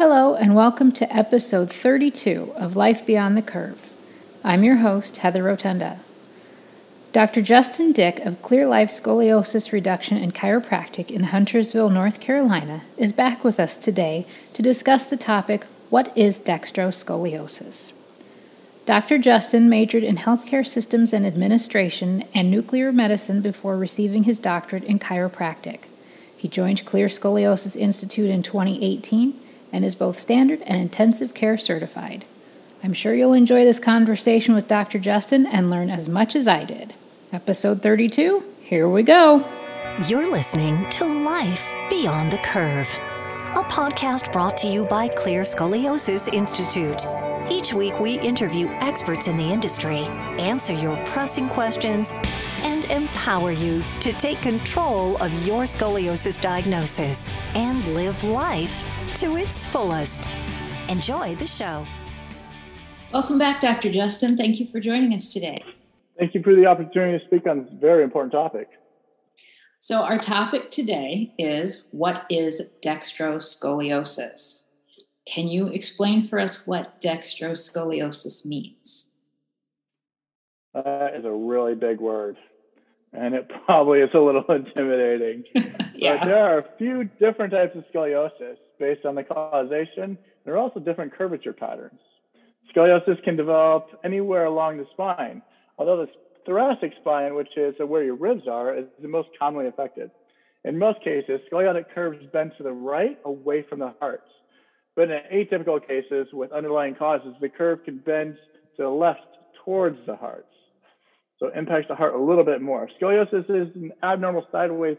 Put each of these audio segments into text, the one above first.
Hello, and welcome to episode 32 of Life Beyond the Curve. I'm your host, Heather Rotunda. Dr. Justin Dick of Clear Life Scoliosis Reduction and Chiropractic in Huntersville, North Carolina, is back with us today to discuss the topic What is dextroscoliosis? Dr. Justin majored in healthcare systems and administration and nuclear medicine before receiving his doctorate in chiropractic. He joined Clear Scoliosis Institute in 2018 and is both standard and intensive care certified. I'm sure you'll enjoy this conversation with Dr. Justin and learn as much as I did. Episode 32, here we go. You're listening to Life Beyond the Curve, a podcast brought to you by Clear Scoliosis Institute. Each week, we interview experts in the industry, answer your pressing questions, and empower you to take control of your scoliosis diagnosis and live life to its fullest. Enjoy the show. Welcome back, Dr. Justin. Thank you for joining us today. Thank you for the opportunity to speak on this very important topic. So, our topic today is what is dextroscoliosis? Can you explain for us what dextroscoliosis means? That is a really big word, and it probably is a little intimidating. yeah. But there are a few different types of scoliosis based on the causation. There are also different curvature patterns. Scoliosis can develop anywhere along the spine, although the thoracic spine, which is where your ribs are, is the most commonly affected. In most cases, scoliotic curves bend to the right away from the heart. But in atypical cases with underlying causes, the curve can bend to the left towards the heart. So it impacts the heart a little bit more. Scoliosis is an abnormal sideways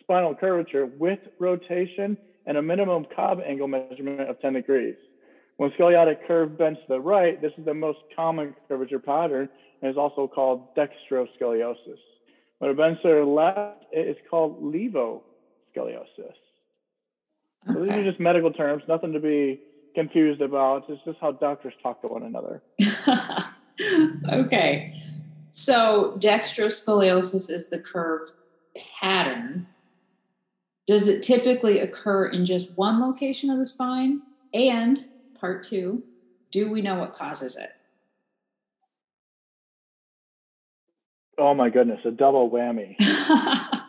spinal curvature with rotation and a minimum Cobb angle measurement of 10 degrees. When scoliotic curve bends to the right, this is the most common curvature pattern and is also called dextroscoliosis. When it bends to the left, it is called levoscoliosis. Okay. So these are just medical terms, nothing to be confused about. It's just how doctors talk to one another. okay. So dextroscoliosis is the curve pattern. Does it typically occur in just one location of the spine? And part two, do we know what causes it? Oh my goodness, a double whammy.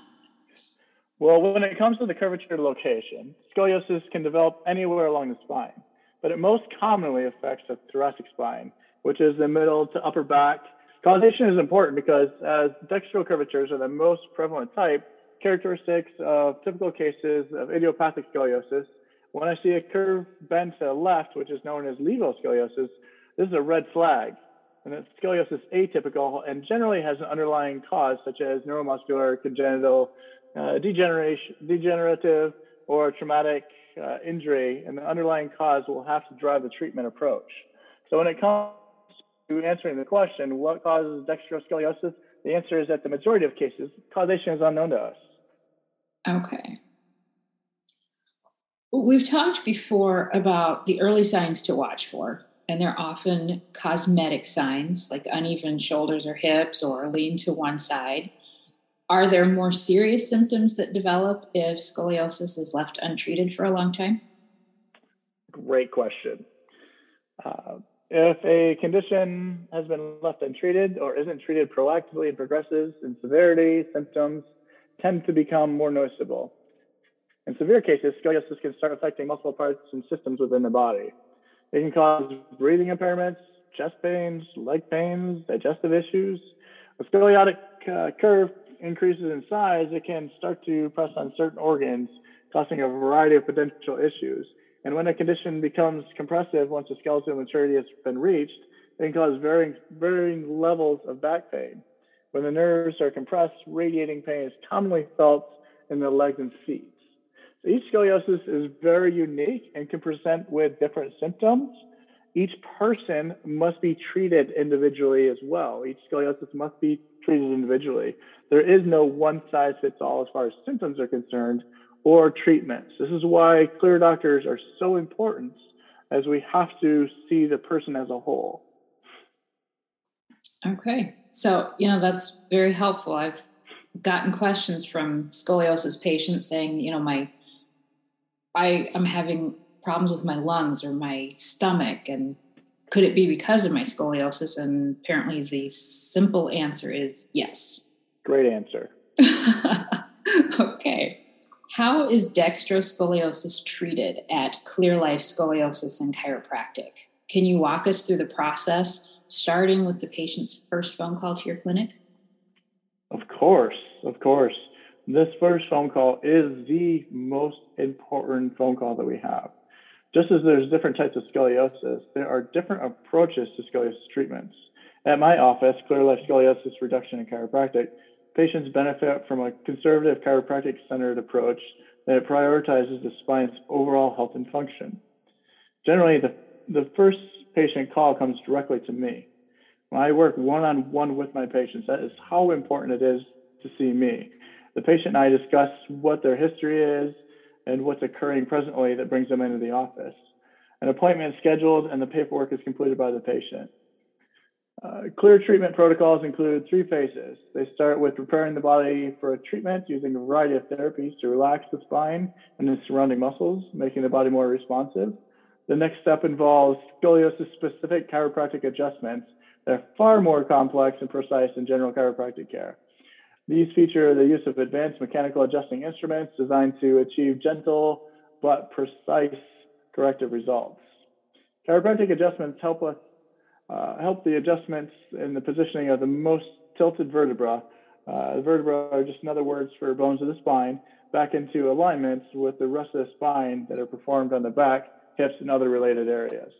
Well, when it comes to the curvature location, scoliosis can develop anywhere along the spine, but it most commonly affects the thoracic spine, which is the middle to upper back. Causation is important because as dextral curvatures are the most prevalent type, characteristics of typical cases of idiopathic scoliosis, when I see a curve bend to the left, which is known as levoscoliosis, this is a red flag. And that scoliosis atypical and generally has an underlying cause such as neuromuscular, congenital, uh, degeneration, degenerative or traumatic uh, injury, and the underlying cause will have to drive the treatment approach. So when it comes to answering the question, what causes dextroscoliosis? The answer is that the majority of cases, causation is unknown to us. Okay. We've talked before about the early signs to watch for, and they're often cosmetic signs like uneven shoulders or hips or lean to one side. Are there more serious symptoms that develop if scoliosis is left untreated for a long time? Great question. Uh, if a condition has been left untreated or isn't treated proactively and progresses in severity, symptoms tend to become more noticeable. In severe cases, scoliosis can start affecting multiple parts and systems within the body. It can cause breathing impairments, chest pains, leg pains, digestive issues. A scoliotic uh, curve increases in size, it can start to press on certain organs, causing a variety of potential issues. And when a condition becomes compressive, once the skeletal maturity has been reached, it can cause varying, varying levels of back pain. When the nerves are compressed, radiating pain is commonly felt in the legs and feet. So each scoliosis is very unique and can present with different symptoms. Each person must be treated individually as well. Each scoliosis must be treated individually. There is no one size fits all as far as symptoms are concerned or treatments. This is why clear doctors are so important as we have to see the person as a whole. Okay. So, you know, that's very helpful. I've gotten questions from scoliosis patients saying, you know, my I am having problems with my lungs or my stomach and could it be because of my scoliosis and apparently the simple answer is yes great answer okay how is dextroscoliosis treated at clear life scoliosis and chiropractic can you walk us through the process starting with the patient's first phone call to your clinic of course of course this first phone call is the most important phone call that we have. Just as there's different types of scoliosis, there are different approaches to scoliosis treatments. At my office, Clear Life Scoliosis Reduction and Chiropractic, patients benefit from a conservative chiropractic centered approach that prioritizes the spine's overall health and function. Generally, the, the first patient call comes directly to me. When I work one on one with my patients, that is how important it is to see me. The patient and I discuss what their history is and what's occurring presently that brings them into the office. An appointment is scheduled and the paperwork is completed by the patient. Uh, clear treatment protocols include three phases. They start with preparing the body for a treatment using a variety of therapies to relax the spine and the surrounding muscles, making the body more responsive. The next step involves scoliosis specific chiropractic adjustments that are far more complex and precise than general chiropractic care. These feature the use of advanced mechanical adjusting instruments designed to achieve gentle but precise corrective results. Chiropractic adjustments help us uh, help the adjustments in the positioning of the most tilted vertebra. Uh, the vertebra are just another words for bones of the spine back into alignments with the rest of the spine that are performed on the back, hips, and other related areas.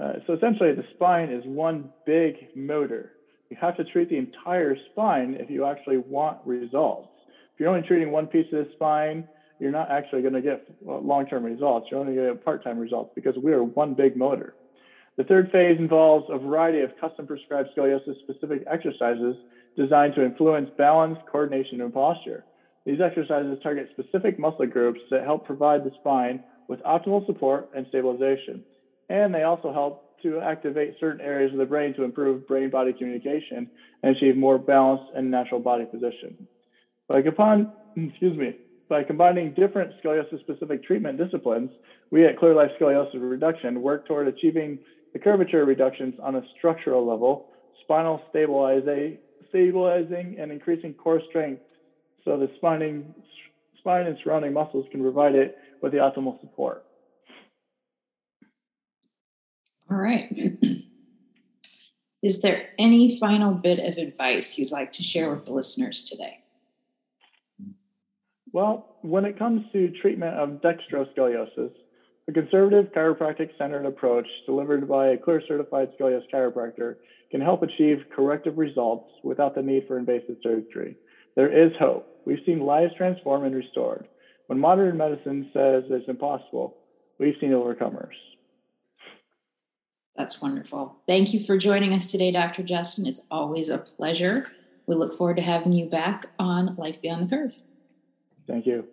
Uh, so essentially, the spine is one big motor you have to treat the entire spine if you actually want results. If you're only treating one piece of the spine, you're not actually going to get long-term results. You're only going to get part-time results because we are one big motor. The third phase involves a variety of custom prescribed scoliosis specific exercises designed to influence balance, coordination, and posture. These exercises target specific muscle groups that help provide the spine with optimal support and stabilization. And they also help to activate certain areas of the brain to improve brain body communication and achieve more balanced and natural body position. By, upon, excuse me, by combining different scoliosis specific treatment disciplines, we at Clear Life Scoliosis Reduction work toward achieving the curvature reductions on a structural level, spinal stabilizing, stabilizing and increasing core strength so the spine, spine and surrounding muscles can provide it with the optimal support. All right. Is there any final bit of advice you'd like to share with the listeners today? Well, when it comes to treatment of dextroscoliosis, a conservative chiropractic centered approach delivered by a clear certified scoliosis chiropractor can help achieve corrective results without the need for invasive surgery. There is hope. We've seen lives transformed and restored. When modern medicine says it's impossible, we've seen overcomers. That's wonderful. Thank you for joining us today, Dr. Justin. It's always a pleasure. We look forward to having you back on Life Beyond the Curve. Thank you.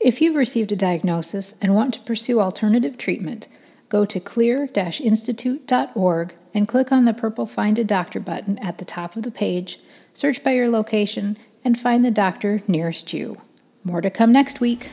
If you've received a diagnosis and want to pursue alternative treatment, go to clear-institute.org and click on the purple Find a Doctor button at the top of the page, search by your location, and find the doctor nearest you. More to come next week.